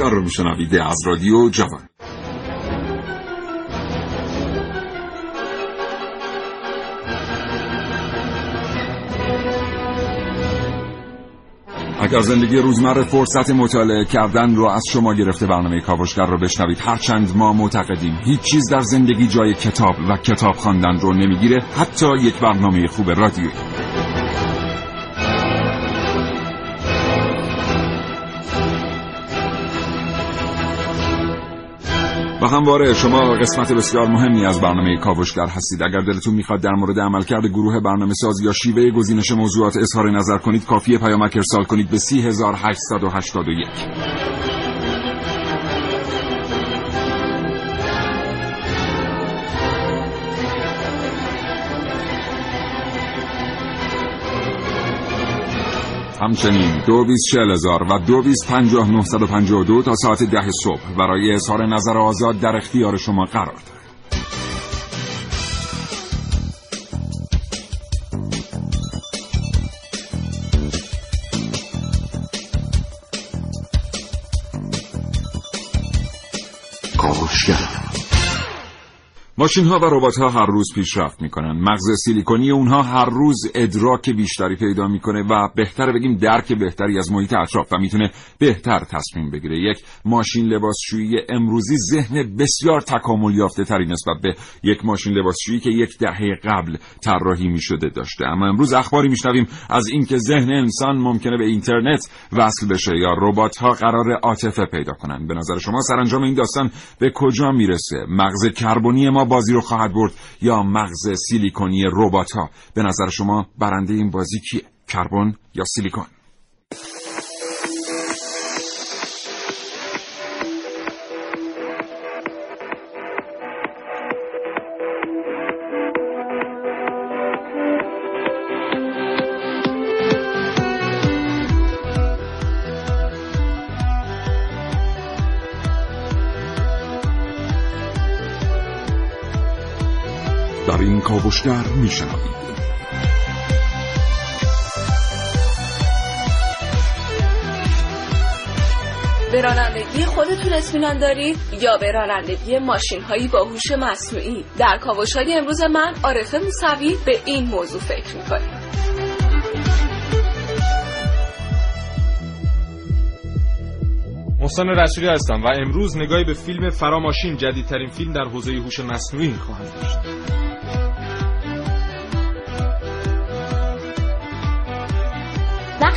کاوشگر رو میشنوید. از رادیو جوان. اگر زندگی روزمره فرصت مطالعه کردن رو از شما گرفته برنامه کاوشگر رو بشنوید هرچند ما معتقدیم هیچ چیز در زندگی جای کتاب و کتاب خواندن رو نمی‌گیره حتی یک برنامه خوب رادیویی. همواره شما قسمت بسیار مهمی از برنامه کاوشگر هستید. اگر دلتون می‌خواد در مورد عملکرد گروه برنامه ساز یا شیوه گزینش موضوعات اظهار نظر کنید کافی پیامک ارسال کنید به 3881 همچنین دو هزار و دو تا ساعت ده صبح برای اظهار نظر آزاد در اختیار شما قرار دارد. ماشین ها و ربات ها هر روز پیشرفت می‌کنن. مغز سیلیکونی اونها هر روز ادراک بیشتری پیدا می‌کنه و بهتر بگیم درک بهتری از محیط اطراف و می‌تونه بهتر تصمیم بگیره. یک ماشین لباسشویی امروزی ذهن بسیار تکامل یافته تری نسبت به یک ماشین لباسشویی که یک دهه قبل طراحی می‌شده داشته. اما امروز اخباری میشنویم از اینکه ذهن انسان ممکنه به اینترنت وصل بشه یا ربات ها قرار عاطفه پیدا کنن. به نظر شما سرانجام این داستان به کجا می‌رسه؟ مغز کربنی ما بازی رو خواهد برد یا مغز سیلیکونی ربات ها به نظر شما برنده این بازی کیه؟ کربن یا سیلیکون؟ کاوشگر میشنوید. به رانندگی خودتون اطمینان دارید یا به رانندگی ماشین هایی با هوش مصنوعی؟ در کاوش های امروز من عارفه موسوی به این موضوع فکر می‌کنیم. محسن رسولی هستم و امروز نگاهی به فیلم فراماشین جدیدترین فیلم در حوزه هوش مصنوعی خواهم داشت.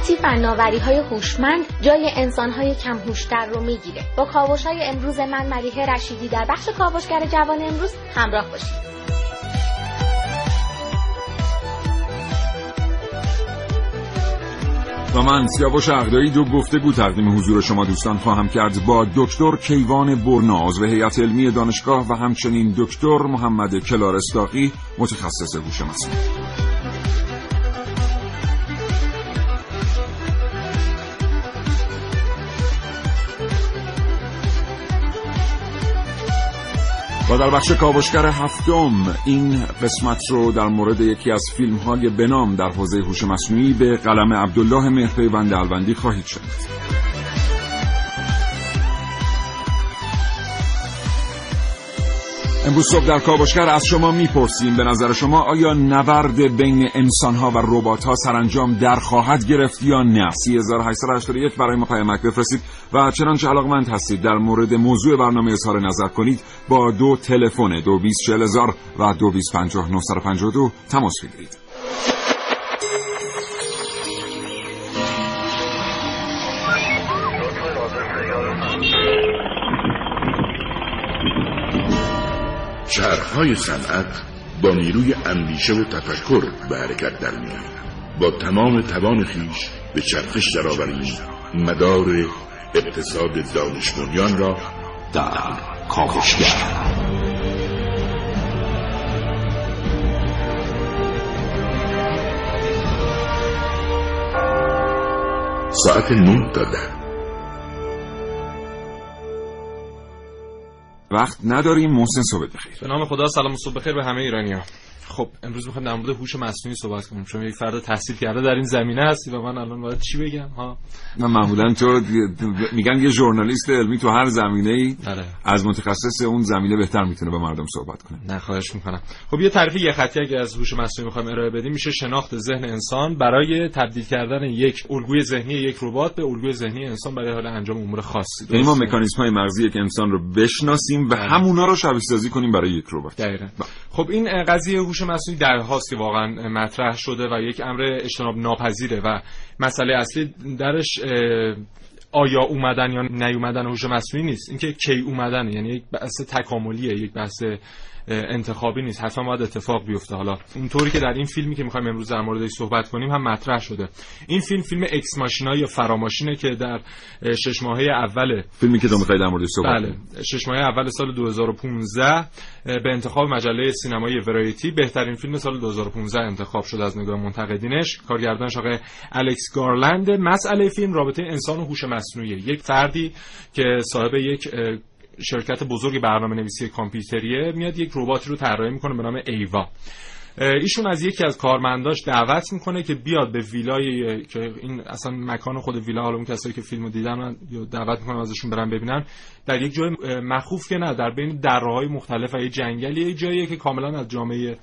وقتی فناوری های هوشمند جای انسان های کم هوشتر رو می‌گیره. با کاوش های امروز من ملیحه رشیدی در بخش کاوشگر جوان امروز همراه باشید. و من سیاوش اقدایی دو گفتگو تقدیم حضور شما دوستان خواهم کرد با دکتر کیوان برنا عضو هیئت علمی دانشگاه و همچنین دکتر محمد کلارستاقی متخصص هوش مصنوعی در بخش کاوشگر هفتم این قسمت رو در مورد یکی از فیلم های بنام در حوزه هوش مصنوعی به قلم عبدالله مهرپیوند الوندی خواهید شنید. امروز صبح در کاوشگر از شما می‌پرسیم به نظر شما آیا نبرد بین انسانها و ربات ها سرانجام در خواهد گرفت یا نه؟ 3881 برای ما پیامک بفرستید و چنانچه علاقمند هستید در مورد موضوع برنامه اظهار نظر کنید با دو تلفن دو و دو تماس بگیرید. چرخهای صنعت با نیروی اندیشه و تفکر به حرکت در با تمام توان خیش به چرخش درآوریم. مدار اقتصاد دانش را در کاوشگر. ساعت نه تا ده. وقت نداریم محسن صبح بخیر. به نام خدا سلام و صبح بخیر به همه ایرانی‌ها خب امروز می‌خوایم در مورد هوش مصنوعی صحبت کنیم چون یک فرد تحصیل کرده در این زمینه هستی و من الان باید چی بگم؟ ها؟ نه معمولا تو میگن یه ژورنالیست علمی تو هر زمینه ای بله. از متخصص اون زمینه بهتر می‌تونه با مردم صحبت کنه. نه خواهش می‌کنم. خب یه تعریف یه خطی اگه از هوش مصنوعی می‌خوایم ارائه بدیم میشه شناخت ذهن انسان برای تبدیل کردن یک الگوی ذهنی یک ربات به الگوی ذهنی انسان برای حال انجام امور خاصی یعنی ما مکانیزم های مغزی یک انسان رو بشناسیم و بله. همونا رو شبیه سازی کنیم برای یک ربات. دقیقاً. خب این قضیه هوش مصنوعی در که واقعا مطرح شده و یک امر اجتناب ناپذیره و مسئله اصلی درش آیا اومدن یا نیومدن هوش مصنوعی نیست. اینکه کی اومدن یعنی یک بحث تکاملیه یک بحث انتخابی نیست. حتما باید اتفاق بیفته. حالا اینطوری که در این فیلمی که می‌خوایم امروز در موردش صحبت کنیم هم مطرح شده. این فیلم فیلم اکس ماشینا یا فراماشینه که در شش ماهه اول فیلمی که می‌خوای در موردش صحبت بله شش ماهه اول سال 2015 به انتخاب مجله سینمایی ورایتی بهترین فیلم سال 2015 انتخاب شد از نگاه منتقدینش. کارگردانش آقای الکس گارلند مسئله فیلم رابطه انسان و هوش مصنوعی یک فردی که صاحب یک شرکت بزرگ برنامه نویسی کامپیوتریه میاد یک رباتی رو طراحی می‌کنه به نام ایوا. ایشون از یکی از کارمنداش دعوت می‌کنه که بیاد به ویلای که این اصلا مکان خود ویلا حالا اون کسایی که فیلمو دیدن دعوت می‌کنن ازشون برن ببینن در یک جای مخوف که نه در بین دره‌های مختلف و یه جنگلی یه جاییه که کاملا از جامعه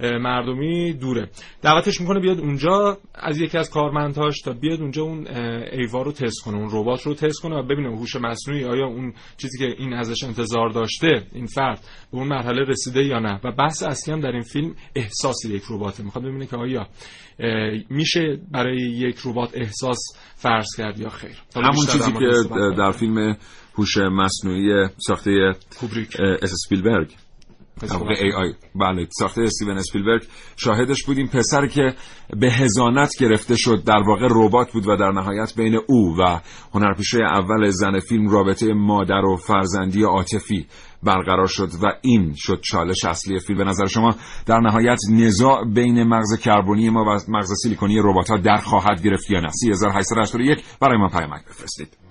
مردمی دوره. دعوتش می‌کنه بیاد اونجا از یکی از کارمندهاش تا بیاد اونجا اون ایوا رو تست کنه اون ربات رو تست کنه و ببینه هوش مصنوعی آیا اون چیزی که این ازش انتظار داشته این فرد به اون مرحله رسیده یا نه. و بحث اصلی هم در این فیلم احساس یک رباته. می‌خواد ببینه که آیا میشه برای یک ربات احساس فرض کرد یا خیر. همون چیزی که در فیلم هوش مصنوعی ساخته کوبریک. اسپیلبرگ ای آی بله ساخته استیون اسپیلبرگ. شاهدش بودیم پسر که به هزانت گرفته شد در واقع ربات بود و در نهایت بین او و هنرپیشه اول زن فیلم رابطه مادر و فرزندی عاطفی برقرار شد و این شد چالش اصلی فیلم. به نظر شما در نهایت نزاع بین مغز کربنی ما و مغز سیلیکونی ربات ها در خواهد گرفت یا نه؟ 3881 برای ما پیامک بفرستید.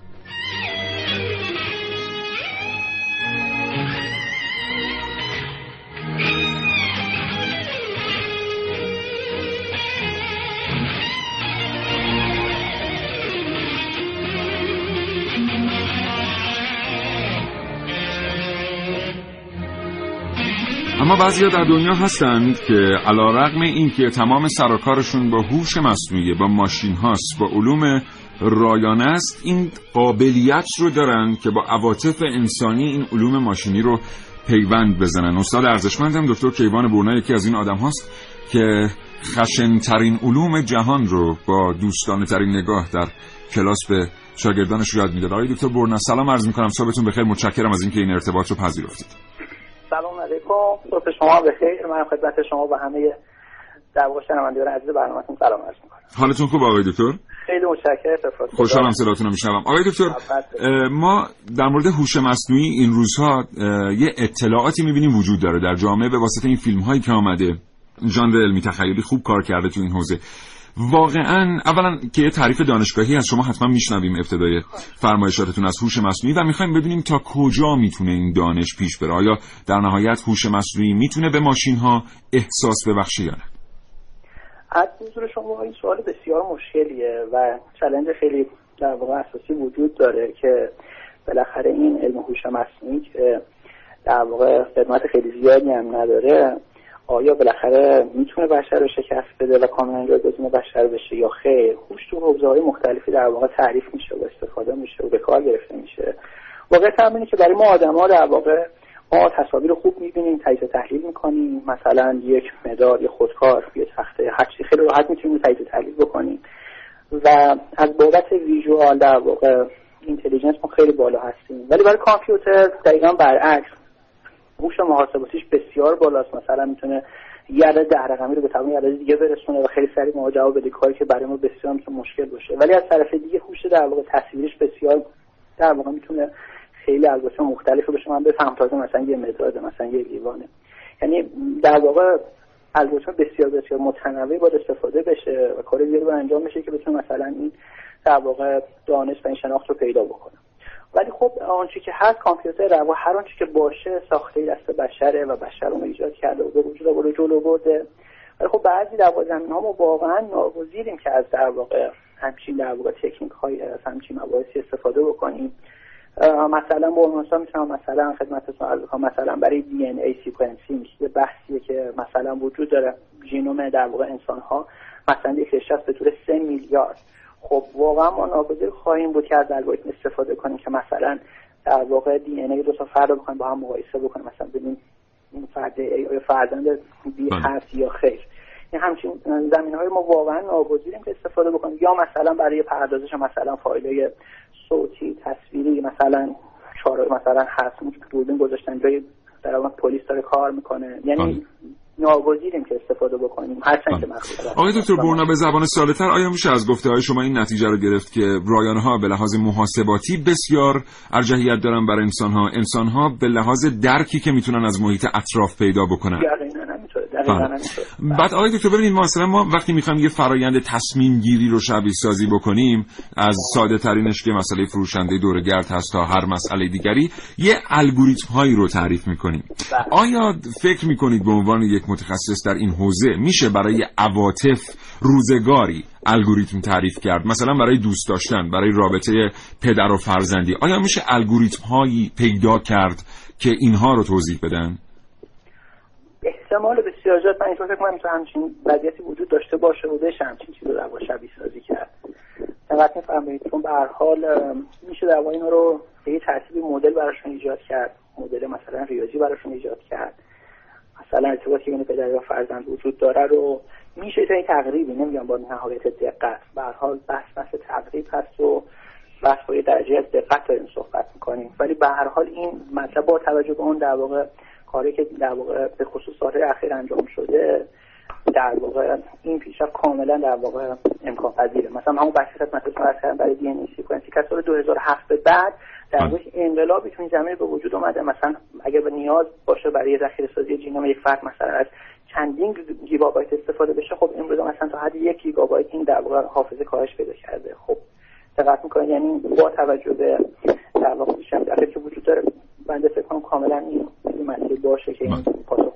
اما بعضی در دنیا هستند که علا رقم این که تمام سرکارشون با هوش مصنوعی با ماشین هاست با علوم رایانه است این قابلیت رو دارن که با عواطف انسانی این علوم ماشینی رو پیوند بزنن. استاد ارزشمندم دکتر کیوان برنا یکی از این آدم هاست که خشنترین علوم جهان رو با دوستانه ترین نگاه در کلاس به شاگردانش یاد می‌داد آقای دکتر برنا سلام عرض می‌کنم صحبتون بخیر. متشکرم از اینکه این ارتباط رو پذیرفتید. سلام علیکم. صبح شما بخیر من خدمت شما و همه در واقع شنوندگان عزیز برنامه‌تون سلام عرض می‌کنم. حالتون خوب آقای دکتر؟ خیلی متشکرم. خوشحالم صداتون رو میشنوم. آقای دکتر ما در مورد هوش مصنوعی این روزها یه اطلاعاتی می‌بینیم وجود داره در جامعه به واسطه این فیلم هایی که آمده. ژانر علمی تخیلی خوب کار کرده تو این حوزه. واقعا اولا که یه تعریف دانشگاهی از شما حتما میشنویم ابتدای فرمایشاتتون از هوش مصنوعی و می‌خوایم ببینیم تا کجا می‌تونه این دانش پیش بره. آیا در نهایت هوش مصنوعی می‌تونه به ماشین ها احساس ببخشه یا نه؟ از نظر شما این سوال بسیار مشکلیه و چلنج خیلی در واقع اساسی وجود داره که بالاخره این علم هوش مصنوعی که در واقع خدمت خیلی زیادی هم نداره آیا بالاخره می‌تونه بشر رو شکست بده و کاملا جایگزین بشر بشه یا خیر؟ هوش تو حوزه های مختلفی در واقع تعریف میشه و استفاده میشه و به کار گرفته میشه. واقعیت هم که برای ما ها در واقع ما تصاویر خوب می‌بینیم تجزیه تحلیل می‌کنیم. مثلا یک مدار یه خودکار یه تخته هرچی خیلی راحت می‌تونیم تجزیه تحلیل بکنیم. و از بابت ویژوال در واقع اینتلیجنس ما خیلی بالا هستیم. ولی برای کامپیوتر دقیقا برعکس. هوش محاسباتیش بسیار بالاست. مثلا می‌تونه یه عدد ده رقمی رو به تمام عدد دیگه برسونه و خیلی سریع ما جواب بده کاری که برای ما بسیار می‌تونه مشکل باشه. ولی از طرف دیگه هوش در واقع تصویریش بسیار در واقع می‌تونه خیلی الگوریتم مختلفی بشه من بفهم تازه مثلا یه مداد مثلا یه لیوانه یعنی در واقع الگوریتم بسیار بسیار متنوع باید استفاده بشه و کار رو انجام بشه که بتونه مثلا این در واقع دانش و این شناخت رو پیدا بکنه. ولی خب آنچه که هست کامپیوتر و هر آنچه که باشه ساخته دست بشره و بشر اون ایجاد کرده و به وجود آورده جلو برده. ولی خب بعضی در زمین ها ما واقعا ناگزیریم که از در واقع همچین در واقع تکنیک های از همچین مباحثی استفاده بکنیم. مثلا با عنوان می‌تونم مثلا خدمتتون عرض کنم مثلا برای DNA sequencing یه بحثیه که مثلا وجود داره. ژنوم در واقع انسان ها مثلا یک رشته به طور 3 میلیارد خب واقعا ما ناگزیر خواهیم بود که از الگوریتم استفاده کنیم که مثلا در واقع DNA دو تا فرد رو بخوایم با هم مقایسه بکنیم مثلا ببینیم این فرد A فرزند B بله. هست یا خیر این همچین زمین های ما واقعا ناگزیریم که استفاده بکنیم یا مثلا برای پردازش مثلا فایل صوتی تصویری مثلا چهار مثلا هست که دوربین گذاشتن جای در پلیس داره کار می‌کنه یعنی بله. ناگزیریم که استفاده بکنیم. هرچند که آقای دکتر برنا به زبان سالتر آیا میشه از گفته های شما این نتیجه رو گرفت که رایانه ها به لحاظ محاسباتی بسیار ارجحیت دارن برای انسان ها انسان ها به لحاظ درکی که می‌تونن از محیط اطراف پیدا بکنن. بله. بعد آقای دکتر ببینید مثلا ما وقتی می‌خوایم یه فرایند تصمیم گیری رو شبیه سازی بکنیم از ساده ترینش که مسئله فروشنده دورگرد هست تا هر مسئله دیگری یه الگوریتم هایی رو تعریف می‌کنیم. بله. آیا فکر می‌کنید به عنوان یک متخصص در این حوزه میشه برای عواطف روزگاری الگوریتم تعریف کرد؟ مثلا برای دوست داشتن برای رابطه پدر و فرزندی. آیا میشه الگوریتم هایی پیدا کرد که اینها رو توضیح بدن؟ احتمال بسیار زیاد. من فکر کنم تو همچین وضعیتی وجود داشته باشه بشه همچین چیزی رو در شبیه سازی کرد. دقت میفرمایید چون به هر حال میشه در اینا رو به یه ترتیب مدل براشون ایجاد کرد. مدل مثلا ریاضی براشون ایجاد کرد. مثلا ارتباطی بین پدر و فرزند وجود داره رو میشه تا این تقریبی نمیگم با نهایت دقت. به هر حال بحث بحث تقریب هست و بحث با درجه از دقت داریم صحبت می‌کنیم. ولی به هر حال این مطلب با توجه به اون در واقع کاری که در واقع به خصوص سالهای اخیر انجام شده در واقع این پیشرفت کاملا در واقع امکان پذیره. مثلا همون بحثی که مثلا برای DNA sequencing که سال 2007 به بعد در واقع انقلابی تو این زمینه به وجود اومده. مثلا اگر به نیاز باشه برای ذخیره سازی genome یک فرد مثلا از چندین گیگابایت استفاده بشه خب امروز مثلا تا حد یک گیگابایت این در واقع حافظه کاهش پیدا کرده. خب دقت می‌کنید یعنی با توجه به در واقع که وجود داره بنده فکر کنم کاملا این مسئله باشه که این بله. پاسخ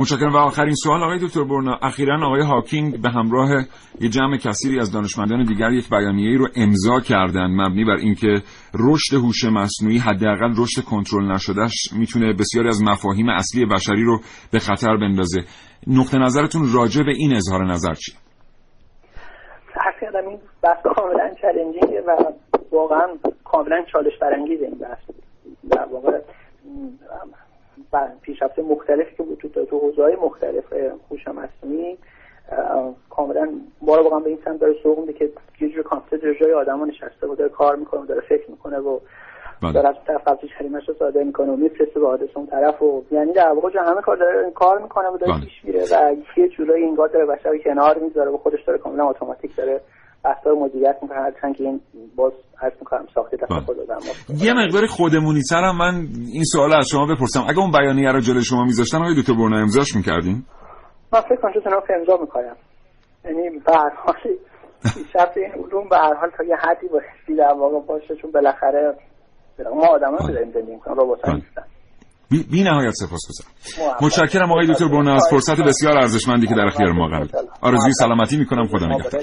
متشکرم. و آخرین سوال آقای دکتر برنا. اخیرا آقای هاکینگ به همراه یه جمع کثیری از دانشمندان دیگر یک بیانیه‌ای رو امضا کردند مبنی بر اینکه رشد هوش مصنوعی حداقل رشد کنترل نشدهش می‌تونه بسیاری از مفاهیم اصلی بشری رو به خطر بندازه. نقطه نظرتون راجع به این اظهار نظر چیه؟ این بحث کاملا چالنجینگه و واقعا کاملا چالش برانگیزه این بحث. در واقع پیشرفت مختلفی که وجود داره تو حوزه های مختلف هوش مصنوعی کاملا ما رو واقعا به این سمت داره سوق میده که یه جور کامپیوتر جای آدم نشسته و داره کار می‌کنه و داره فکر می‌کنه و بله. داره از طرف قبضش کلمش رو صادر می‌کنه و میفرسته به حادث اون طرف و یعنی در واقع همه کار داره کار می‌کنه و داره بله. پیش میره و یه جورایی انگار داره بشر کنار می‌ذاره و خودش داره کاملا اتوماتیک داره بحثا مدیریت می‌کنه هرچند که این باز عرض می‌کنم ساخته بله. خود یه مقدار خودمونی ترم من این سوال از شما بپرسم. اگه اون بیانیه رو جلوی شما میذاشتن آقای دکتر برنا امضاش می‌کردین؟ من فکر کنم که امضا می‌کنم یعنی به هر حال پیشرفت این علوم به هر حال تا یه حدی بایستی در واقع باشه چون بالاخره ما آدم ها داریم زندگی می‌کنم بله. نیستن. بی, بی نهایت سپاس گذارم. متشکرم آقای دکتر برنا از فرصت بسیار ارزشمندی که در اختیار ما قرار آرزوی سلامتی می‌کنم. خدا نگهدار.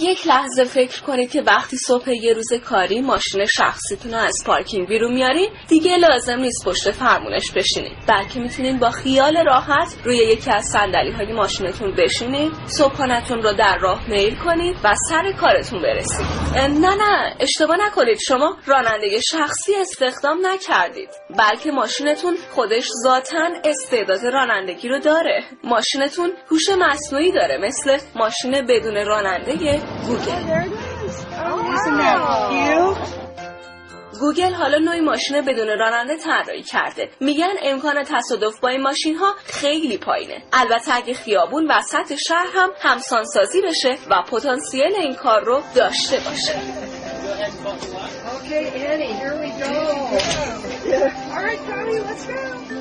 یک لحظه فکر کنید که وقتی صبح یه روز کاری ماشین شخصیتون رو از پارکینگ بیرون میارین دیگه لازم نیست پشت فرمونش بشینید. بلکه می‌تونید با خیال راحت روی یکی از صندلی های ماشینتون بشینید صبحانتون رو در راه میل کنید و سر کارتون برسید. نه نه اشتباه نکنید. شما راننده شخصی استخدام نکردید. بلکه ماشینتون خودش ذاتا استعداد رانندگی رو داره. ماشینتون هوش مصنوعی داره مثل ماشین بدون راننده گوگل. گوگل حالا نوعی ماشین بدون راننده طراحی کرده. میگن امکان تصادف با این ماشین ها خیلی پایینه. البته اگه خیابون و سطح شهر هم همسانسازی بشه و پتانسیل این کار رو داشته باشه. Okay, Annie, here we go. All right, Tommy, let's go.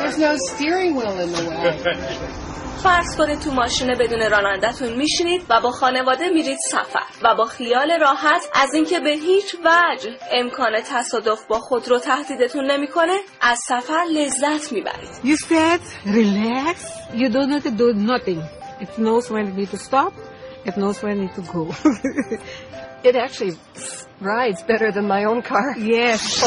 There's no steering wheel in the way. فرض کنید تو ماشین بدون رانندتون میشینید و با خانواده میرید سفر و با خیال راحت از اینکه به هیچ وجه امکان تصادف با خود رو تهدیدتون نمی‌کنه از سفر لذت می‌برید You said relax. You don't need to do nothing. It knows when you need to stop. It knows when you need to go. It actually rides better than my own car. yes.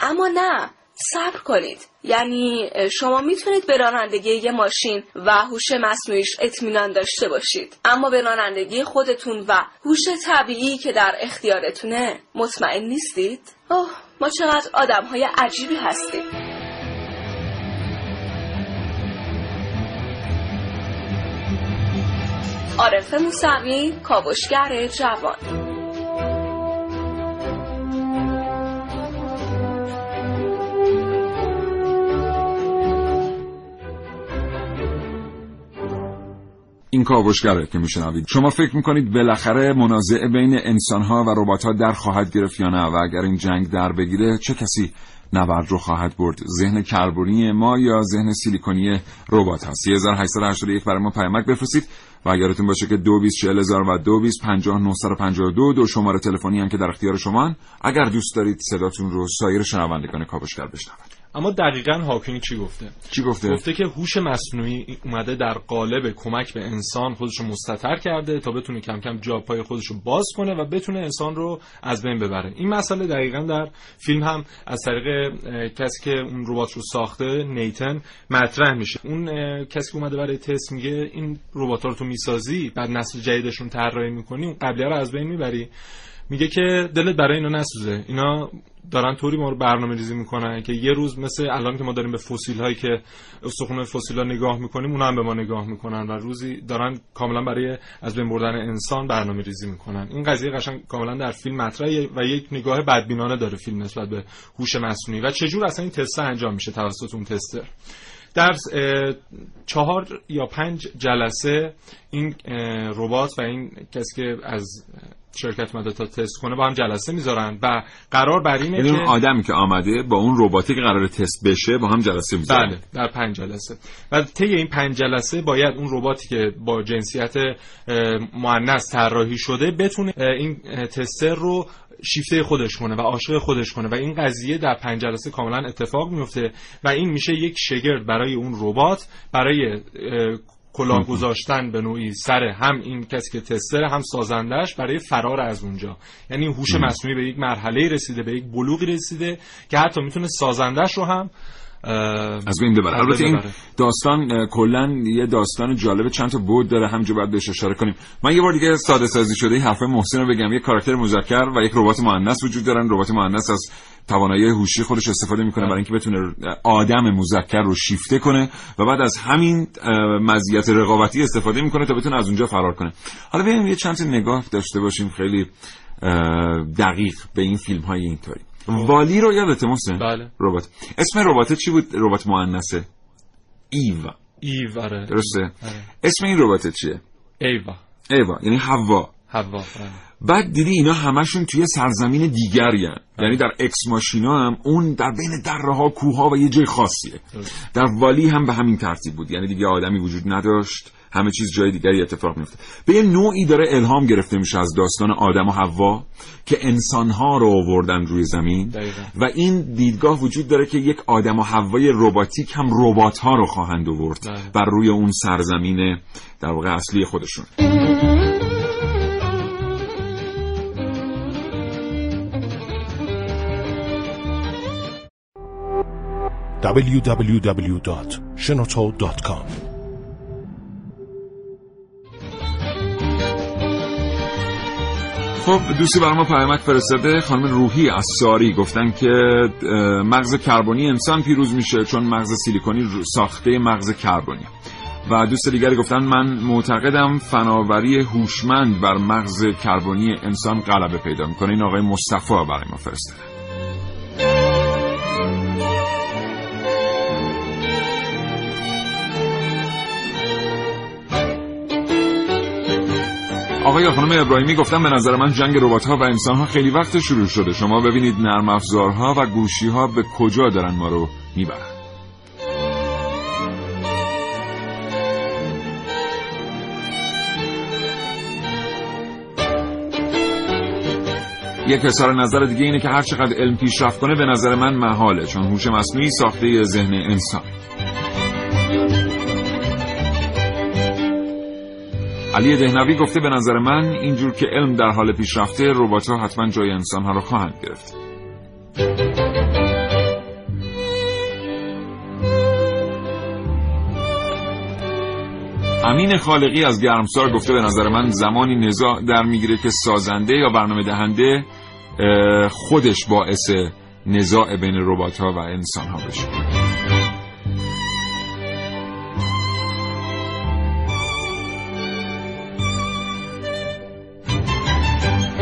اما نه صبر کنید. یعنی شما می‌تونید به رانندگی یه ماشین و هوش مصنوعیش اطمینان داشته باشید. اما به رانندگی خودتون و هوش طبیعی که در اختیارتونه مطمئن نیستید؟ اوه ما چقدر آدم های عجیبی هستیم. عارف موسوی کاوشگر جوان. این کاوشگره که میشنوید. شما فکر می‌کنید بالاخره منازعه بین انسانها و رباتها در خواهد گرفت یا نه و اگر این جنگ در بگیره چه کسی نبرد رو خواهد برد؟ ذهن کربونی ما یا ذهن سیلیکونی ربات ها 3881 برای ما پیامک بفرستید و یادتون باشه که 224000 و 225952 دو شماره تلفنی هم که در اختیار شما اگر دوست دارید صداتون رو سایر شنوندگان کاوشگر بشنوند. اما دقیقا هاکینگ چی گفته؟ چی گفته؟ گفته که هوش مصنوعی اومده در قالب کمک به انسان خودش رو مستتر کرده تا بتونه کم کم جا پای خودش رو باز کنه و بتونه انسان رو از بین ببره. این مسئله دقیقا در فیلم هم از طریق کسی که اون ربات رو ساخته نیتن مطرح میشه. اون کسی که اومده برای تست میگه این ربات رو تو می‌سازی بعد نسل جدیدشون طراحی می‌کنی اون قبلی رو از بین می‌بری. میگه که دلت برای اینا نسوزه. اینا دارن طوری ما رو برنامه ریزی می‌کنن که یه روز مثل الان که ما داریم به فسیل هایی که استخون فسیل ها نگاه می‌کنیم اونا هم به ما نگاه می‌کنن و روزی دارن کاملا برای از بین بردن انسان برنامه ریزی می‌کنن. این قضیه قشنگ کاملا در فیلم مطرحه و یک نگاه بدبینانه داره فیلم نسبت به هوش مصنوعی. و چجور اصلا این تست انجام میشه توسط اون تستر؟ در چهار یا پنج جلسه این ربات و این کسی که از شرکت اومده تا تست کنه با هم جلسه می‌ذارن و قرار بر اینه که اون آدمی که آمده با اون رباتی که قرار تست بشه با هم جلسه می‌ذارن. بله در پنج جلسه. و طی این پنج جلسه باید اون رباتی که با جنسیت مؤنث طراحی شده بتونه این تستر رو شیفته خودش کنه و عاشق خودش کنه. و این قضیه در پنج جلسه کاملا اتفاق میفته و این میشه یک شگرد برای اون ربات برای کلاه گذاشتن به نوعی سر هم این کسی که تستر هم سازندش برای فرار از اونجا. یعنی هوش مصنوعی به یک مرحله رسیده به یک بلوغی رسیده که حتی می‌تونه سازندش رو هم از بین ببره. البته این. داستان کلا یه داستان جالب چند تا بود داره همینجا باید بهش اشاره کنیم. من یه بار دیگه ساده سازی شده این حرف محسن رو بگم. یه کاراکتر مذکر و یک ربات مؤنث وجود دارن. ربات مؤنث از توانایی هوشی خودش استفاده می‌کنه برای اینکه بتونه آدم مذکر رو شیفته کنه و بعد از همین مزیت رقابتی استفاده می‌کنه تا بتونه از اونجا فرار کنه. حالا بیایم یه چند تا نگاه داشته باشیم خیلی دقیق به این فیلم های اینطوری. والی رو یادته محسن؟ بله. ربات. اسم ربات چی بود؟ ربات مؤنثه ایو ایو آره. درسته؟ آره. اسم این ربات چیه؟ ایوا. ایوا یعنی حوا. حوا آره. بعد دیدی اینا همشون توی سرزمین دیگری هن. یعنی در Ex Machina هم اون در بین دره ها کوه ها و یه جای خاصیه. در والی هم به همین ترتیب بود. یعنی دیگه آدمی وجود نداشت. همه چیز جای دیگری اتفاق میفته به یه نوعی داره الهام گرفته میشه از داستان آدم و حوا که انسانها رو آوردن روی زمین. و این دیدگاه وجود داره که یک آدم و حوای رباتیک هم ربات ها رو خواهند آورد بله. بر روی اون سرزمین در واقع اصلی خودشون. www.shenoto.com خب دوستی برای ما پیامک فرستاده خانم روحی از ساری گفتن که مغز کربنی انسان پیروز میشه چون مغز سیلیکونی ساخته مغز کربنی. و دوست دیگری گفتن من معتقدم فناوری هوشمند بر مغز کربنی انسان غلبه پیدا می‌کنه. این آقای مصطفی برای ما فرستاده. آقای خانم ابراهیمی گفتن به نظر من جنگ ربات ها و انسان ها خیلی وقت شروع شده. شما ببینید نرم افزارها و گوشی ها به کجا دارن ما رو می‌برن. یک اظهار نظر دیگه اینه که هر چقدر علم پیشرفت کنه به نظر من محاله چون هوش مصنوعی ساخته ذهن انسان. علی دهنوی گفته به نظر من اینجور که علم در حال پیشرفته ربات ها حتما جای انسان ها را خواهند گرفت. امین خالقی از گرمسار گفته به نظر من زمانی نزاع در می‌گیره که سازنده یا برنامه دهنده خودش باعث نزاع بین ربات ها و انسان ها بشه.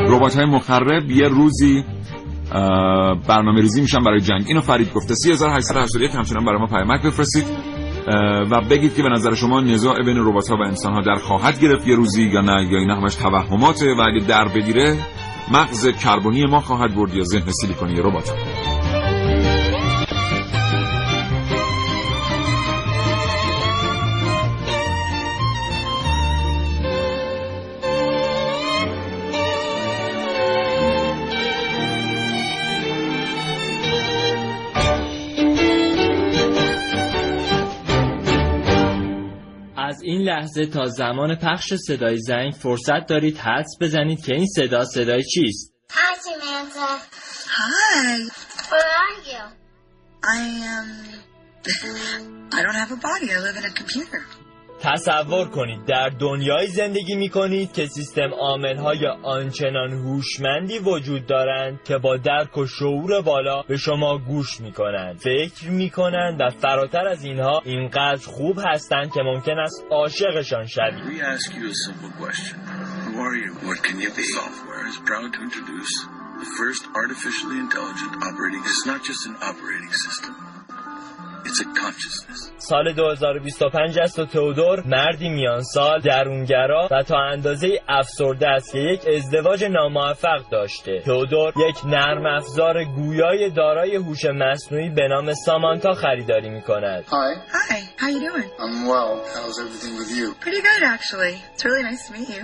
ربات های مخرب یه روزی برنامه ریزی میشن برای جنگ. اینو فرید گفته. 3881 همچنان برای ما پیامک بفرستید و بگید که به نظر شما نزاع بین ربات ها و انسان ها در خواهد گرفت یه روزی یا نه یا این همش توهماته و اگه در بگیره مغز کربنی ما خواهد برد یا ذهن سیلیکونی ربات ها لحظه تا زمان پخش صدای زنگ فرصت دارید حدس بزنید که این صدا صدای چیست Hi, Samantha. Hi. Where are you? I am. I don't have a body. I live in a computer. تصور کنید در دنیایی زندگی می کنید که سیستم عاملهای آنچنان هوشمندی وجود دارند که با درک و شعور بالا به شما گوش می کنند فکر می کنند و فراتر از اینها اینقدر خوب هستند که ممکن است عاشقشان شوید is the first artificially intelligent operating. It's not just an operating system. It's a consciousness. سال 2025 است و تئودور مردی میان سال درونگرا و تا اندازه افسرده است که یک ازدواج ناموفق داشته تئودور یک نرم افزار گویای دارای هوش مصنوعی به نام سامانتا خریداری می کند Hi. Hi. How you doing? I'm well. How's everything with you? Pretty good, actually. It's really nice to meet you.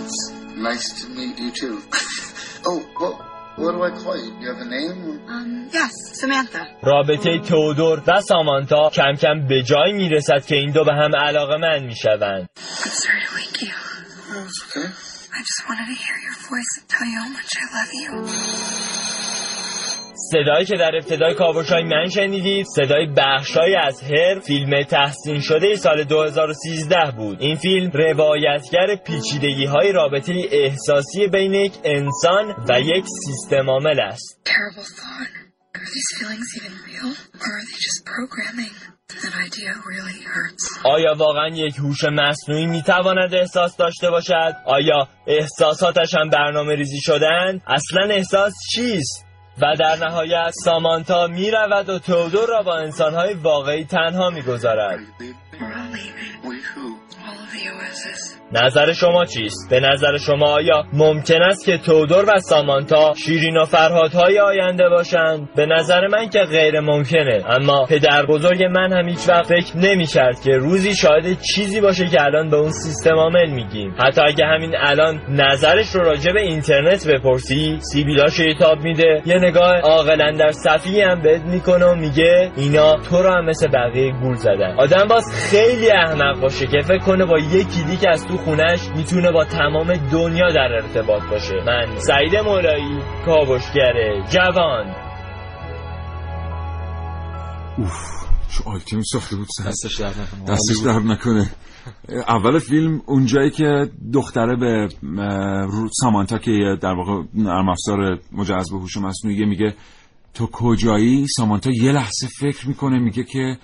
It's nice to meet you too. oh, well, what do I call you? Do you have a name? Um, yes, Samantha. رابطه تئودور و سامانتا کم کم به جای می رسد که این دو به هم علاقه من می شوند I'm sorry to wake you. Oh, it's okay. I just wanted to hear your voice and tell you how much I love you. صدایی که در ابتدای کاوشای من شنیدید صدای بخشای از هر فیلم تحسین شده سال 2013 بود این فیلم روایتگر پیچیدگی های رابطه احساسی بین یک انسان و یک سیستم عامل است. آیا واقعا یک هوش مصنوعی می‌تواند احساس داشته باشد؟ آیا احساساتش هم برنامه ریزی شدن؟ اصلا احساس چیست؟ و در نهایت سامانتا می رود و تودور را با انسانهای واقعی تنها می گذارد. نظر شما چیست؟ به نظر شما آیا ممکن است که تودور و سامانتا شیرین و فرهادهای آینده باشند؟ به نظر من که غیر ممکنه. اما پدر بزرگ من هم هیچ وقت فکر نمی کرد که روزی شاهد چیزی باشه که الان به اون سیستم عامل میگیم. حتی اگه همین الان نظرش رو راجع به اینترنت بپرسی سیبیلا شیطاب میده. یه نگاه عاقلا در صفی هم بهت می‌کنه و میگه اینا تو رو هم مثل بقیه گول زدن. آدم باز خیلی احمق باشه که فکر کنه با یه کلیک از تو خونش می‌تونه با تمام دنیا در ارتباط باشه. من سعید مولایی کاوشگر جوان. اوف چه آیتمی ساخته بود سر. دستش در نکنه. دستش در نکنه. اول فیلم اونجایی که دختره به سامانتا که در واقع نرم افزار مجهز به هوش مصنوعی میگه تو کجایی؟ سامانتا یه لحظه فکر می‌کنه میگه که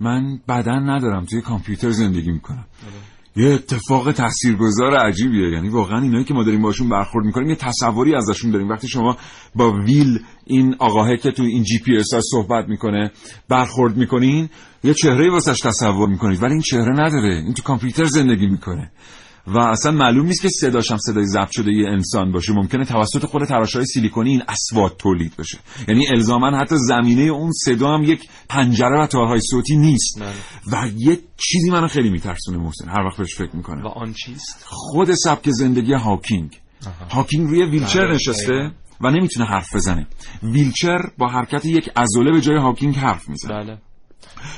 من بدن ندارم توی کامپیوتر زندگی می‌کنم. یه اتفاق تاثیرگذار عجیبیه. یعنی واقعا اینایی که ما داریم باشون برخورد می‌کنیم یه تصوری ازشون داریم. وقتی شما با ویل این آقاهه که تو این جی پی اس صحبت می‌کنه برخورد می‌کنین یه چهره واسش تصور می‌کنید. ولی این چهره نداره. این تو کامپیوتر زندگی می‌کنه. و اصلا معلوم نیست که صداش هم صدای ضبط شده یه انسان باشه. ممکنه توسط خود تراشهای سیلیکونی این اصوات تولید بشه. یعنی الزاما حتی زمینه اون صدا هم یک حنجره و تارهای صوتی نیست. و یه چیزی منو خیلی میترسونه محسن. هر وقت بهش فکر می‌کنم. و آن چیست؟ خود سبک زندگی هاکینگ. هاکینگ روی ویلچر بله، نشسته دقیقاً. و نمی‌تونه حرف بزنه. ویلچر با حرکت یک عضله به جای هاکینگ حرف می‌زنه. بله.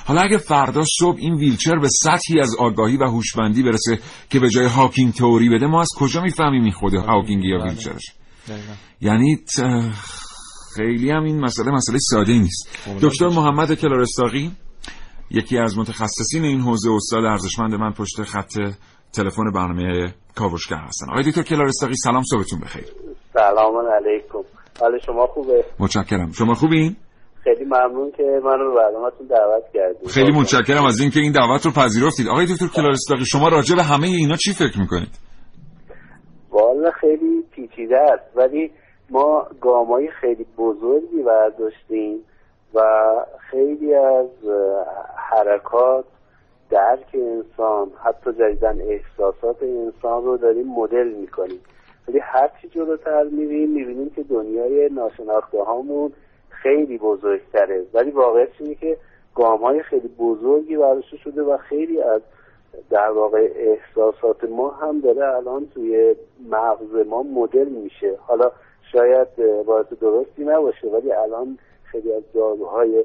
حالا اگه فردا صبح این ویلچر به سطحی از آگاهی و هوشمندی برسه که به جای هاکینگ تئوری بده ما از کجا می‌فهمیم این خود هاکینگ یا بله. ویلچرش. یعنی خیلی هم این مسئله مسئله ساده نیست. خب، دکتر محمد کلارستاقی یکی از متخصصین این حوزه استاد ارزشمند من پشت خط تلفن برنامه کاوشگر هستن. آقای دکتر کلارستاقی سلام صبحتون بخیر. سلام علیکم. حال شما خوبه؟ متشکرم. شما خوبین؟ خیلی ممنون که من رو برنامه‌تون دعوت کردید. خیلی متشکرم از اینکه این دعوت رو پذیرفتید. آقای دکتر کلارستاقی شما راجع به همه اینا چی فکر می‌کنید؟ والا خیلی پیچیده است. ولی ما گامای خیلی بزرگی برداشتیم و خیلی از حرکات درک انسان حتی جدیدن احساسات انسان رو داریم مدل می‌کنیم. ولی هرچی جلوتر میریم می‌بینیم که دنیای ناشناخته هامون خیلی بزرگتره. ولی واقعیت اینه که گام های خیلی بزرگی برداشته شده و خیلی از در واقع احساسات ما هم داره الان توی مغز ما مدل میشه. حالا شاید عبارت درستی نباشه ولی الان خیلی از داروهای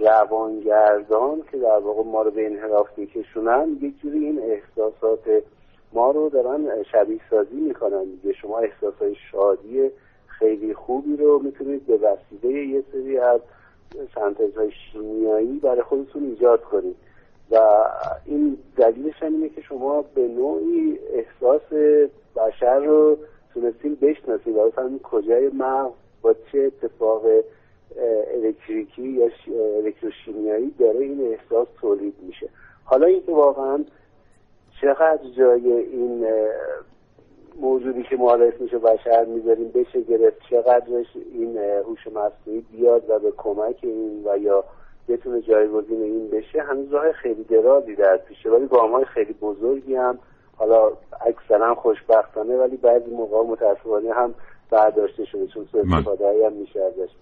روانگردان که در واقع ما رو به انحراف میکشونن یک جوری این احساسات ما رو دارن شبیه سازی می‌کنن. دیگه شما احساسات شادی خیلی خوبی رو می‌تونید به وسیله یه سری از سنتزهای شیمیایی برای خودتون ایجاد کنید. و این دلیلش هم اینه که شما به نوعی احساس بشر رو تونستین بشناسید. و بفهمید کجای مغز با چه اتفاق الکتریکی یا الکتروشیمیایی داره این احساس تولید میشه. حالا اینکه واقعا چقدر جای این موجودی که ما اسمشو بشر می‌ذاریم بشه گرفت چقدرش این هوش مصنوعی بیاد و به کمک این و یا بتونه جایگزین این بشه هنوز راه خیلی درازی در پیشه ولی گام خیلی بزرگی هم حالا اکثرا خوشبختانه ولی بعضی موقع متاسفانه هم برداشته شده چون سوء استفاده هم میشه ازش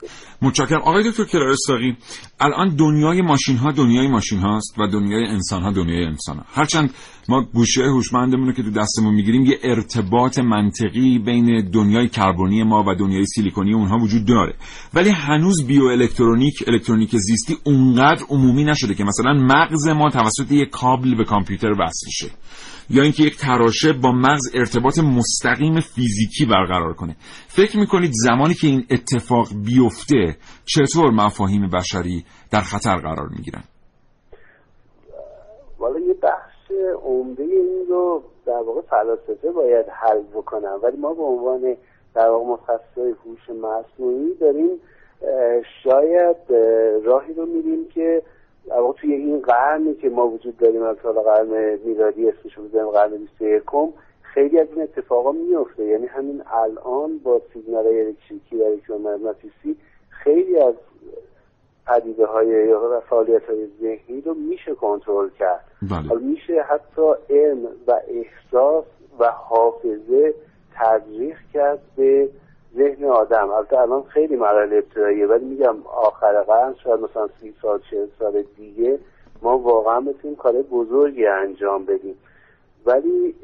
متشکرم. آقای دکتر کلارستاقی الان دنیای ماشین ها دنیای ماشین هاست و دنیای انسان ها دنیای انسان ها هرچند ما گوشه هوشمندمون رو که تو دستمون می‌گیریم یه ارتباط منطقی بین دنیای کربنی ما و دنیای سیلیکونی اونها وجود داره. ولی هنوز بیو الکترونیک الکترونیک زیستی اونقدر عمومی نشده که مثلا مغز ما توسط یک کابل به کامپیوتر وصل شه. یا اینکه یک تراشه با مغز ارتباط مستقیم فیزیکی برقرار کنه. فکر می‌کنید زمانی که این اتفاق بیفته چطور مفاهیم بشری در خطر قرار می‌گیرن؟ والا یه بخش عمده این رو در واقع فلاسفه باید حل بکنن ولی ما به عنوان در واقع متخصصای هوش مصنوعی داریم شاید راهی رو میریم که در توی این قرنی که ما وجود داریم از سال قرن میلادی اسمش رو بزنیم قرن 21 خیلی از این اتفاقا میفته یعنی همین الان با سیگنال الکتریکی و الکترومغناطیسی خیلی از پدیده های یا فعالیت های ذهنی رو میشه کنترل کرد بله. میشه حتی علم و احساس و حافظه تزریق کرد به ذهن آدم. البته الان خیلی مراحل ابتداییه ولی میگم آخر قرن شاید مثلا سی سال چهل سال دیگه ما واقعا بتونیم کار بزرگی انجام بدیم. ولی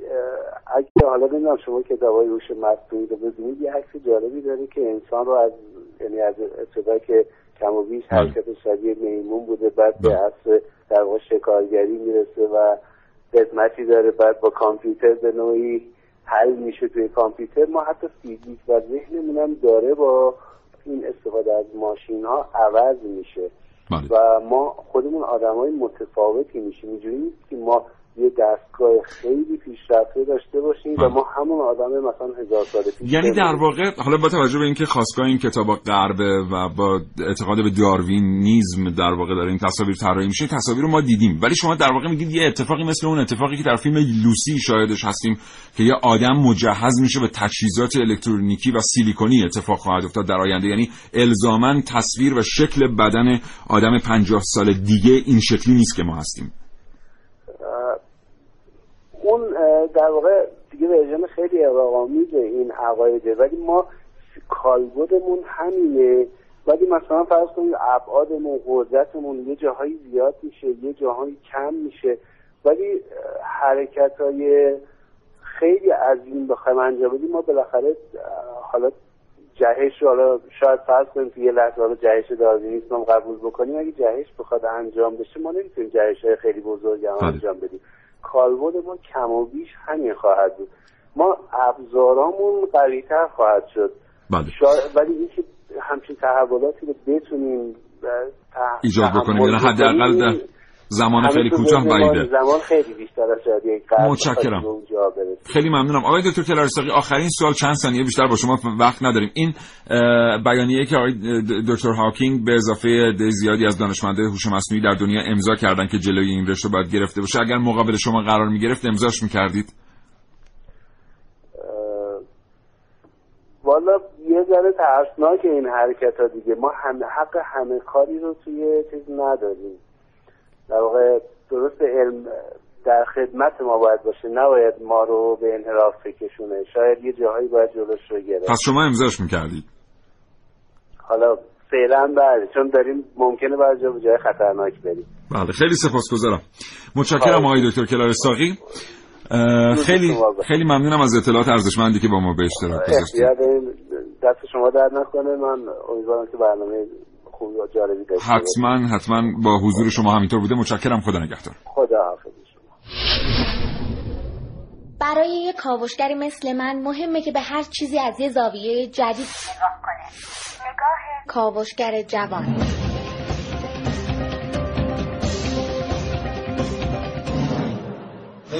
اگه حالا نمی‌دونم شما کتابای هوش مصنوعی رو ببینید یه عکس جالبی داره که انسان رو از یعنی از ابتدا که کم و بیش حرکت شبیه میمون بوده بعد به اصل در واقع شکارگری می‌رسه و قسمتی داره بعد با کامپیوتر به نوعی حل میشه توی کامپیوتر. ما حتی فیزیک و ذهنمون هم داره با این استفاده از ماشین ها عوض میشه. بله. و ما خودمون آدمای متفاوتی میشیم. اینجوری نیست که ما یه دستگاه خیلی پیشرفته داشته باشیم و ما همون آدم مثلا هزار سال پیش یعنی در. واقع حالا با توجه به اینکه خواستگاه این کتاب غربه و با اعتقاد به داروینیزم در واقع داره این تصاویر طراحی میشه این تصاویر رو ما دیدیم. ولی شما در واقع میگید یه اتفاقی مثل اون اتفاقی که در فیلم لوسی شاهدش هستیم که یه آدم مجهز میشه به تجهیزات الکترونیکی و سیلیکونی اتفاق خواهد افتاد در آینده. یعنی الزاما تصویر و شکل بدن آدم 50 سال دیگه این شکلی نیست که ما هستیم. اون در واقع دیگه ورژن خیلی اقراق‌آمیز این عقایده. ولی ما کالبدمون همینه. ولی مثلا فرض کنید ابعادمون قدرتمون یه جاهایی زیاد میشه یه جاهایی کم میشه. ولی حرکت های خیلی عظیم بخوایم انجام بدیم ما بالاخره حالا جهش رو حالا شاید فرض کنیم که یه لحظه حالا جهش داروینیسم هم قبول بکنیم. اگه جهش بخواد انجام بشه ما نمی‌تونیم جهش های خیلی بزرگ هم بله. انجام بدیم. کالبد ما کم و بیش همین خواهد بود. ما ابزارامون قویتر خواهد شد. بله. ولی اینکه همچین تحولاتی رو بتونیم ایجاد بکنیم یعنی حداقل در زمان خیلی کوتاه بعیده. زمان خیلی بیشتر از متشکرم. خیلی ممنونم. آقای دکتر کلارساقی آخرین سوال چند ثانیه بیشتر با شما وقت نداریم. این بیانیه که آقای دکتر هاکینگ به اضافه زیادی از دانشمندای هوش مصنوعی در دنیا امضا کردن که جلوی این رشته باید گرفته باشه. اگر مقابل شما قرار می‌گرفت امضاش می‌کردید؟ والا یه ذره ترسناک این حرکت ها دیگه. ما هم حق همه کاری رو توی چیز نداریم. در واقع درست علم در خدمت ما باید باشه نباید ما رو به انحراف بکشونه. شاید یه جاهایی باید جلوش رو گرفت. پس شما امضاش می‌کردید؟ حالا فعلا بله چون داریم ممکنه بعضی جا به جای خطرناک بریم. بله خیلی سپاسگزارم. متشکرم آقای دکتر کلارساقی خیلی خیلی ممنونم از اطلاعات ارزشمندی که با ما به اشتراک گذاشتید. دست شما درد نکنه. من امیدوارم که برنامه خوب و جالبی داشته باشیم. حتما حتما با حضور شما همینطور بوده. متشکرم. خدا نگهدار. خدا حافظ برای یک کاوشگری مثل من مهمه که به هر چیزی از یه زاویه جدید نگاه کنه. نگاه کاوشگر جوان.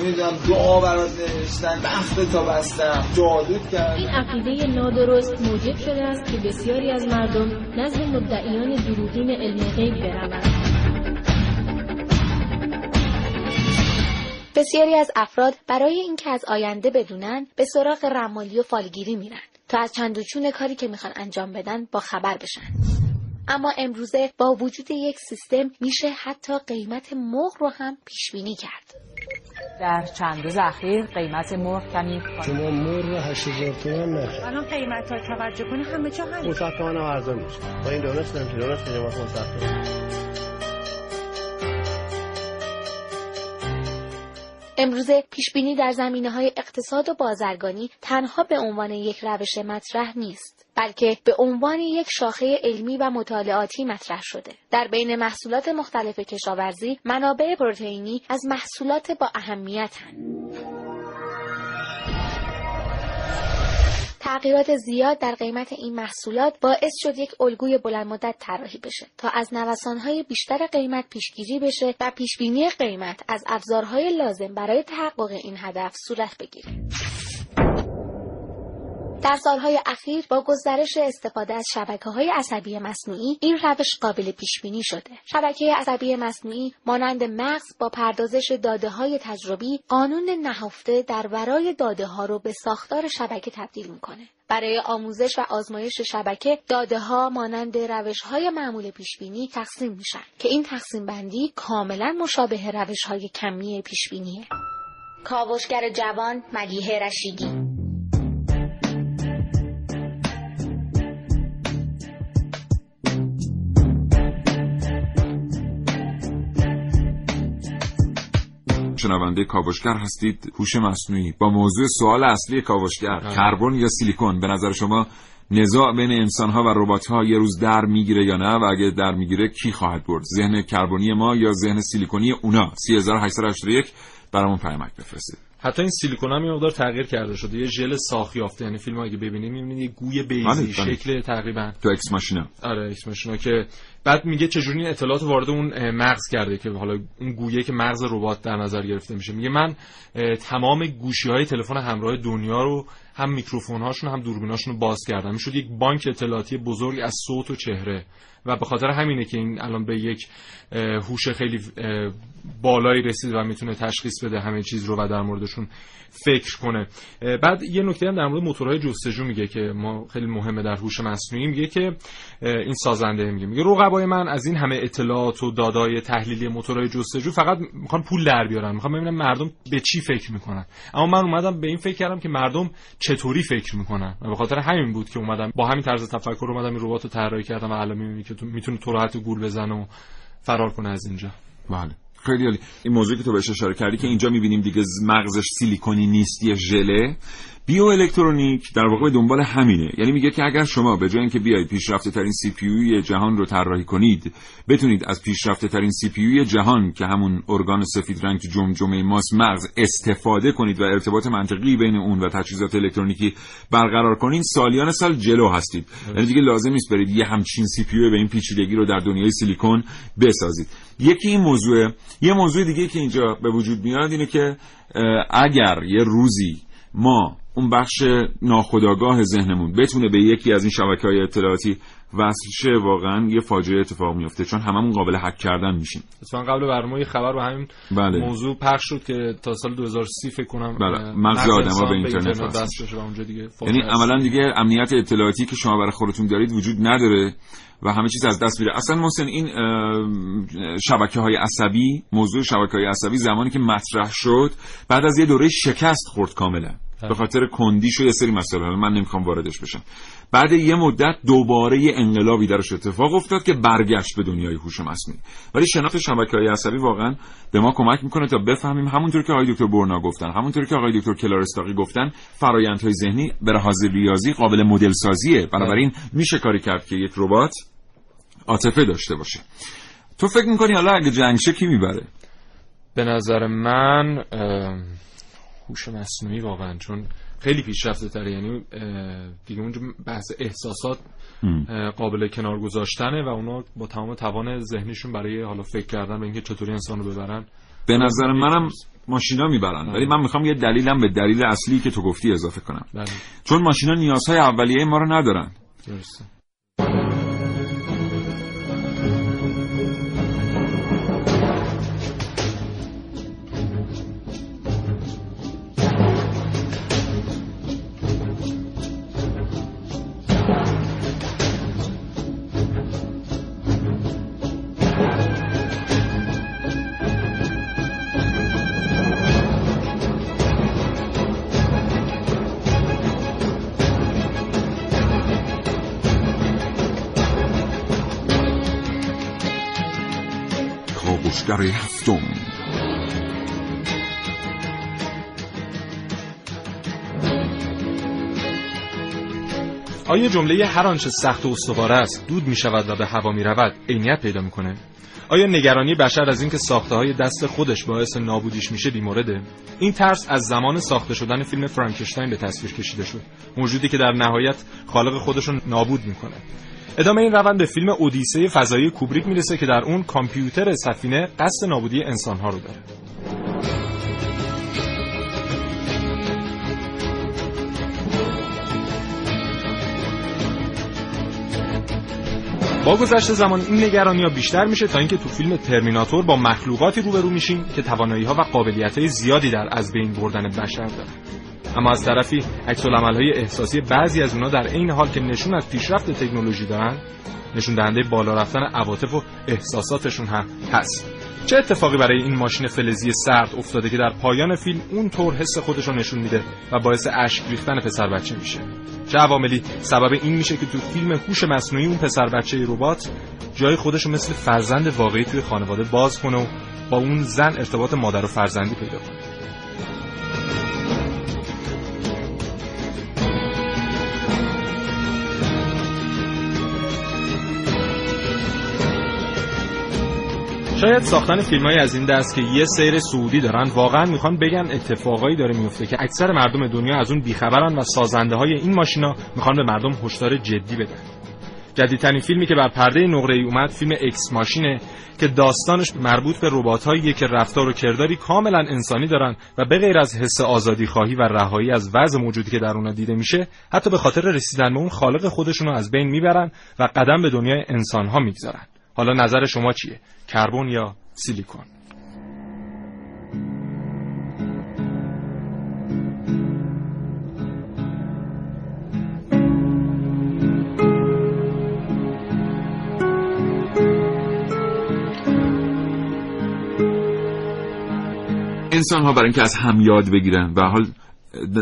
نمی‌دونم دعا برات نوشتن بخت تا بستم. جادوت کرد این عقیده نادرست موجب شده است که بسیاری از مردم نزد مدعیان دروغین علم غیب بروند. بسیاری از افراد برای اینکه از آینده بدونن به سراغ رمالی و فالگیری میرن تا از چند و چون کاری که می‌خوان انجام بدن با خبر بشن. اما امروزه با وجود یک سیستم میشه حتی قیمت مرغ رو هم پیش بینی کرد. در چند روز اخیر قیمت مرغ کمی شما مرغ 8000 تومان نه الان قیمت ها توجه کنه همه جا همین. 500 تومان هم ارزان میشه. با این دانش نمیشه دانش خیلی ما 500 تومان. امروزه پیشبینی در زمینه های اقتصاد و بازرگانی تنها به عنوان یک روش مطرح نیست. بلکه به عنوان یک شاخه علمی و مطالعاتی مطرح شده در بین محصولات مختلف کشاورزی منابع پروتئینی از محصولات با اهمیت تغییرات زیاد در قیمت این محصولات باعث شد یک الگوی بلند مدت طراحی بشه تا از نوسانهای بیشتر قیمت پیشگیری بشه و پیشبینی قیمت از ابزارهای لازم برای تحقق این هدف صورت بگیره. در سالهای اخیر با گسترش استفاده از شبکه های عصبی مصنوعی این روش قابل پیش بینی شده. شبکه عصبی مصنوعی مانند مغز با پردازش داده های تجربی قانون نهفته در ورای داده ها رو به ساختار شبکه تبدیل می‌کنه. برای آموزش و آزمایش شبکه داده ها مانند روش های معمول پیش بینی تقسیم میشن که این تقسیم بندی کاملا مشابه روش های کمی پیش بینیه. کاوشگر جوان ملیحه رشیدی شنونده کاوشگر هستید. هوش مصنوعی. با موضوع سوال اصلی کاوشگر. کربن یا سیلیکون؟ به نظر شما نزاع بین انسان ها و ربات ها یه روز در می‌گیره یا نه؟ و اگه در می‌گیره کی خواهد برد؟ ذهن کربنی ما یا ذهن سیلیکونی اونا؟ 3881 برامون پیامک بفرستید. حتی این سیلیکون هم یه مقدار تغییر کرده شده. یه ژل ساخت یافته یعنی فیلم اگه ببینید می‌بینید یه گوی بیضی. بله. شکل تقریبا. تو اکس ماشینا. آره اکس ماشینا که بعد میگه چجوری این اطلاعات وارد اون مغز کرده که حالا اون گویه که مغز ربات در نظر گرفته میشه. میگه من تمام گوشی های تلفن همراه دنیا رو هم میکروفون هاشون هم دوربیناشون رو باز کردم. می‌شد یک بانک اطلاعاتی بزرگ از صوت و چهره. و به خاطر همینه که این الان به یک هوش خیلی بالایی رسید و می‌تونه تشخیص بده همه چیز رو و در موردشون فکر کنه. بعد یه نکته هم در مورد موتورهای جستجو میگه که ما خیلی مهمه در هوش مصنوعی. میگه که این سازنده میگه میگه رقبای من از این همه اطلاعات و دادای تحلیلی موتورهای جستجو فقط می‌خوان پول در بیارن. می‌خوان ببینم مردم به چی فکر می‌کنن. اما من اومدم به این فکر کردم که مردم چطوری فکر می‌کنن. و به خاطر همین بود که اومدم با همین طرز تفکر اومدم این ربات رو طراحی کردم و الان می‌بینی که می‌تونه تو راحت گول بزنه و فرار کنه از اینجا. بله. خیلی عالی. این موضوعی که تو بهش اشاره کردی که اینجا می‌بینیم دیگه مغزش سیلیکونی نیست یه ژله. بیوالکترونیک در واقع دنبال همینه. یعنی میگه که اگر شما به جای اینکه بیاید پیشرفته ترین CPU جهان رو طراحی کنید بتونید از پیشرفته ترین CPU جهان که همون ارگان سفید رنگ تو جمجمه ماست مغز استفاده کنید و ارتباط منطقی بین اون و تجهیزات الکترونیکی برقرار کنید سالیان سال جلو هستید. یعنی دیگه لازم نیست برید یه همچین سی پی به این پیچیدگی رو در دنیای سیلیکون بسازید. یکی این موضوع یه موضوع دیگه که اینجا به وجود میاد اینه که اگر یه روزی ما اون بخش ناخودآگاه ذهنمون بتونه به یکی از این شبکه های اطلاعاتی وصل شه واقعا یه فاجعه اتفاق میفته چون هممون قابل حک کردن میشیم. اتفاقا قبل برنامه خبر رو همین بله. موضوع پخش شد که تا سال 2030 فکر کنم بله. مغز آدما به اینترنت وصل و اونجا دیگه یعنی عملا دیگه امنیت اطلاعاتی که شما برای خودتون دارید وجود نداره و همه چیز از دست میره. اصلا محسن این شبکه های عصبی موضوع شبکه های عصبی زمانی که مطرح شد بعد از یه دوره شکست خورد کاملا. به خاطر کندیش و یه سری مسائل من نمی‌خوام واردش بشم. بعد یه مدت دوباره یه انقلابی درش اتفاق افتاد که برگشت به دنیای هوش مصنوعی. ولی شناخت شبکه‌های عصبی واقعا به ما کمک می‌کنه تا بفهمیم همونطور که آقای دکتر برنا گفتن همونطور که آقای دکتر کلارستاقی گفتن فرایندهای ذهنی به لحاظ ریاضی قابل مدل سازیه بنابراین میشه کاری کرد که یک ربات عاطفه داشته باشه. تو فکر می‌کنی حالا اگه جنگ کی می‌بره؟ به نظر من هوش مصنوعی واقعا چون خیلی پیشرفته تره. یعنی دیگه اونجا بحث احساسات قابل کنار گذاشتنه و اونا با تمام توان ذهنیشون برای حالا فکر کردن به اینکه چطوری انسان رو ببرن. به نظر منم ماشینا می‌برن. ولی من می‌خوام یه دلیلم به دلیل اصلی که تو گفتی اضافه کنم. بله. چون ماشینا نیازهای اولیه ما رو ندارن. درسته. در هفتم آیا جمله هر آنچه سخت و استوار است دود می شود و به هوا می رود عینیت پیدا می‌کنه؟ آیا نگرانی بشر از اینکه ساخته های دست خودش باعث نابودیش میشه بیمورده؟ این ترس از زمان ساخته شدن فیلم فرانکشتاین به تصویر کشیده شد. موجودی که در نهایت خالق خودش رو نابود می‌کنه. ادامه این روند به فیلم اودیسه فضایی کوبریک می‌رسه که در اون کامپیوتر سفینه قصد نابودی انسانها رو داره. با گذشت زمان این نگرانی ها بیشتر میشه تا اینکه تو فیلم ترمیناتور با مخلوقاتی روبرو میشیم که توانایی ها و قابلیت های زیادی در از بین بردن بشر دارن. اما از طرفی عکس های احساسی بعضی از اونا در عین حال که نشون از پیشرفت تکنولوژی دارن نشون دهنده بالا رفتن عواطف و احساساتشون هم هست. چه اتفاقی برای این ماشین فلزی سرد افتاده که در پایان فیلم اون طور حس خودش رو نشون میده و باعث اشک ریختن پسر بچه میشه؟ چه عواملی؟ سبب این میشه که تو فیلم هوش مصنوعی اون پسر بچه ربات جای خودش مثل فرزند واقعی توی خانواده باز کنه و با اون زن ارتباط مادر و فرزندی پیدا کنه. شاید ساختن فیلم های از این دست که یه سیر سعودی دارن واقعا می‌خوان بگن اتفاقایی داره میفته که اکثر مردم دنیا از اون بیخبرن و سازنده های این ماشینا می‌خوان به مردم هشدار جدی بدن. جدیدترین فیلمی که بر پرده نقره ای اومد فیلم اکس ماشینه که داستانش مربوط به ربات‌هایی که رفتار و کرداری کاملا انسانی دارن و به غیر از حس آزادی خواهی و رهایی از وضع موجودی که در اونها دیده میشه حتی به خاطر رسیدن به اون خالق خودشون از بین می‌برن و قدم به دنیای انسانها می‌گذارن. حالا نظر شما چیه؟ کربن یا سیلیکون. انسان ها برای اینکه از هم یاد بگیرن و حال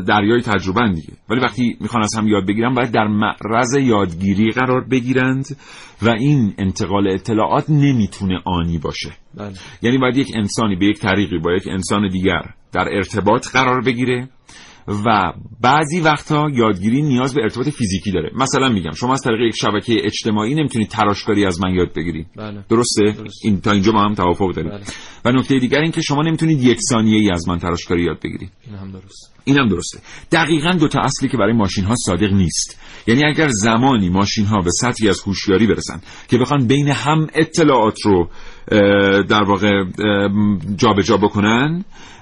دریای تجربه دیگه. ولی وقتی می‌خوان از هم یاد بگیرن باید در معرض یادگیری قرار بگیرند و این انتقال اطلاعات نمی‌تونه آنی باشه. بله. یعنی باید یک انسانی به یک طریقی با یک انسان دیگر در ارتباط قرار بگیره. و بعضی وقتها یادگیری نیاز به ارتباط فیزیکی داره. مثلا میگم شما از طریق یک شبکه اجتماعی نمی‌تونید تراشکاری از من یاد بگیری بله. درسته؟ این تا اینجا ما هم توافق داریم بله. و نکته دیگر این که شما نمی‌تونید یک ثانیه ای از من تراشکاری یاد بگیری این هم درست این هم درسته. دقیقا دو تا اصلی که برای ماشین ها صادق نیست. یعنی اگر زمانی ماشین ها به سطحی از هوشیاری برسن که بخوان بین هم اطلاعات رو در واقع جابجا بکنن اه،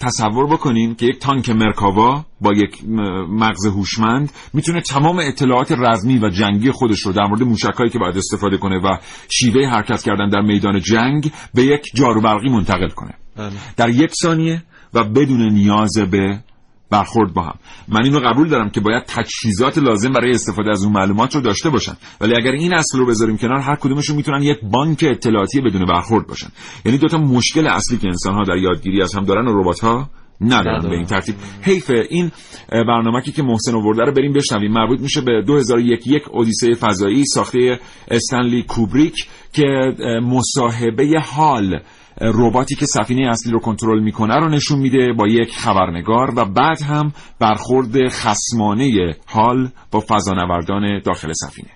تصور بکنین که یک تانک مرکاوا با یک مغز هوشمند می‌تونه تمام اطلاعات رزمی و جنگی خودش رو در مورد موشکایی که باید استفاده کنه و شیوه حرکت کردن در میدان جنگ به یک جارو برقی منتقل کنه بله. در یک ثانیه و بدون نیاز به برخورد با هم. من اینو قبول دارم که باید تجهیزات لازم برای استفاده از اون معلومات رو داشته باشن. ولی اگر این اصل رو بذاریم کنار هر کدومشون می‌تونن یک بانک اطلاعاتی بدون برخورد باشن. یعنی دوتا مشکل اصلی که انسان ها در یادگیری از هم دارن و ربات ها ندارن. به این ترتیب. حیفه این برنامه که محسن آورده رو بریم بشنویم. مربوط میشه به 2001 یک اودیسه فضایی ساخته استنلی کوبریک که مصاحبه حال رباتی که سفینه اصلی رو کنترل می‌کنه رو نشون میده با یک خبرنگار و بعد هم برخورد خسمانه حال با فضانوردان داخل سفینه.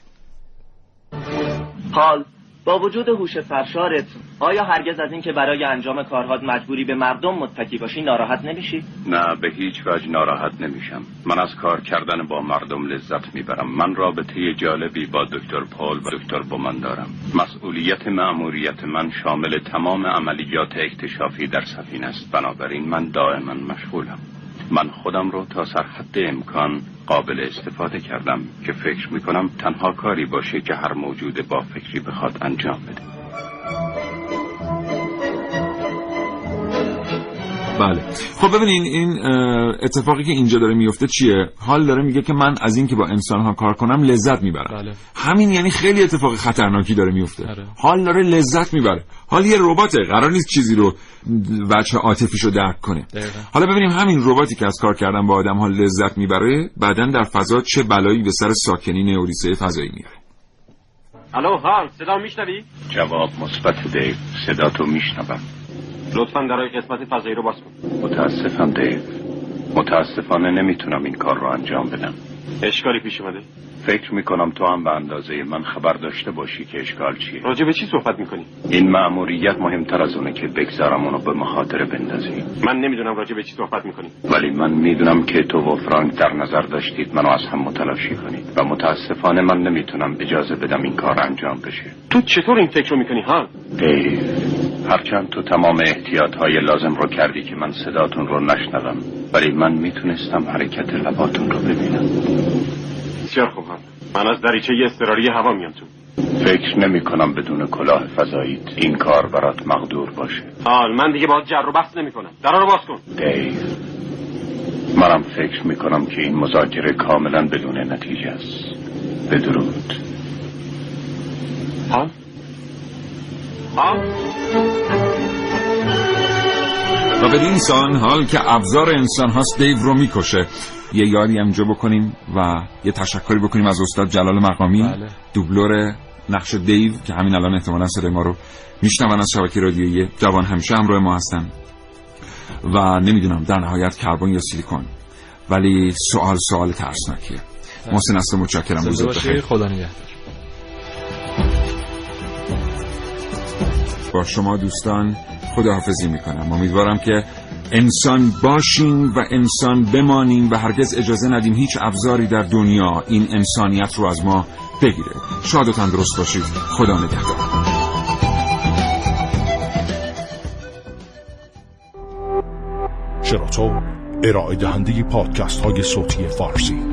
حال با وجود هوش سرشارت آیا هرگز از اینکه برای انجام کارهات مجبوری به مردم متکی باشی ناراحت نمیشی؟ نه به هیچ وجه ناراحت نمیشم. من از کار کردن با مردم لذت می‌برم. من رابطه جالبی با دکتر پول و دکتر بومن دارم. مسئولیت مأموریت من شامل تمام عملیات اکتشافی در سفینه است. بنابراین من دائما مشغولم. من خودم رو تا سرحد امکان قابل استفاده کردم که فکر می‌کنم تنها کاری باشه که هر موجود با فکری بخواد انجام بده. بله. خب ببینین این اتفاقی که اینجا داره میفته چیه؟ حال داره میگه که من از اینکه با انسان ها کار کنم لذت می‌برم. بله. همین یعنی خیلی اتفاق خطرناکی داره میفته. آره. حال داره لذت می‌بره. حال یه رباته قرار نیست چیزی رو وجه عاطفیشو درک کنه. دقیقا. حالا ببینیم همین رباتی که از کار کردن با آدم ها لذت می‌بره بعدا در فضا چه بلایی به سر ساکنین اودیسه فضایی میاره؟ الو حال صدا میشنوی؟ جواب مثبت دیو صدا تو میشنوم. لطفا درای قسمت فضایی رو باز کن. متاسفم دیو. متاسفانه نمی‌تونم این کار رو انجام بدم. اشکالی پیش اومده؟ فکر می‌کنم تو هم به اندازه من خبر داشته باشی که اشکال چیه. راجع به چی صحبت می‌کنی؟ این مأموریت مهمتر از اونه که بگذارم اونو به مخاطره بندازی. من نمی‌دونم راجع به چی صحبت می‌کنی. ولی من می‌دونم که تو و فرانک در نظر داشتید منو از هم متلاشی کنید. و متاسفانه من نمی‌تونم اجازه بدم این کار انجام بشه. تو چطور این فکر رو می‌کنی ها؟ دیو. هرچند تو تمام احتیاط های لازم رو کردی که من صداتون رو نشنوم ولی من می‌تونستم حرکت لباتون رو ببینم. بسیار خوب هم. من از دریچه اضطراری هوا میام تو. فکر نمی کنم بدون کلاه فضاییت این کار برات مقدور باشه. حال من دیگه باید جر و بحث نمی کنم درا رو باز کن. دیو منم فکر می کنم که این مذاکره کاملا بدون نتیجه است. بدرود. حال؟ حال و بدین سان حال که ابزار انسان هاست دیو رو می‌کشه. یه یادی هم بکنیم و یه تشکری بکنیم از استاد جلال مقامی بله. دوبلور نقش دیو که همین الان احتمالا صدای ما رو میشنون از شبکه رادیویی جوان همیشه همراه ما هستن. و نمی‌دونم در نهایت کربن یا سیلیکون. ولی سوال سوال ترسناکیه. محسن است متشکرم. روزت بخیر. خدا نگهدار. با شما دوستان خداحافظی می‌کنم. امیدوارم که انسان باشیم و انسان بمانیم و هرگز اجازه ندیم هیچ ابزاری در دنیا این انسانیت رو از ما بگیره. شاد و تندرست باشید. خدا نگهدار. شراطو ارائه دهنده پادکست های صوتی فارسی.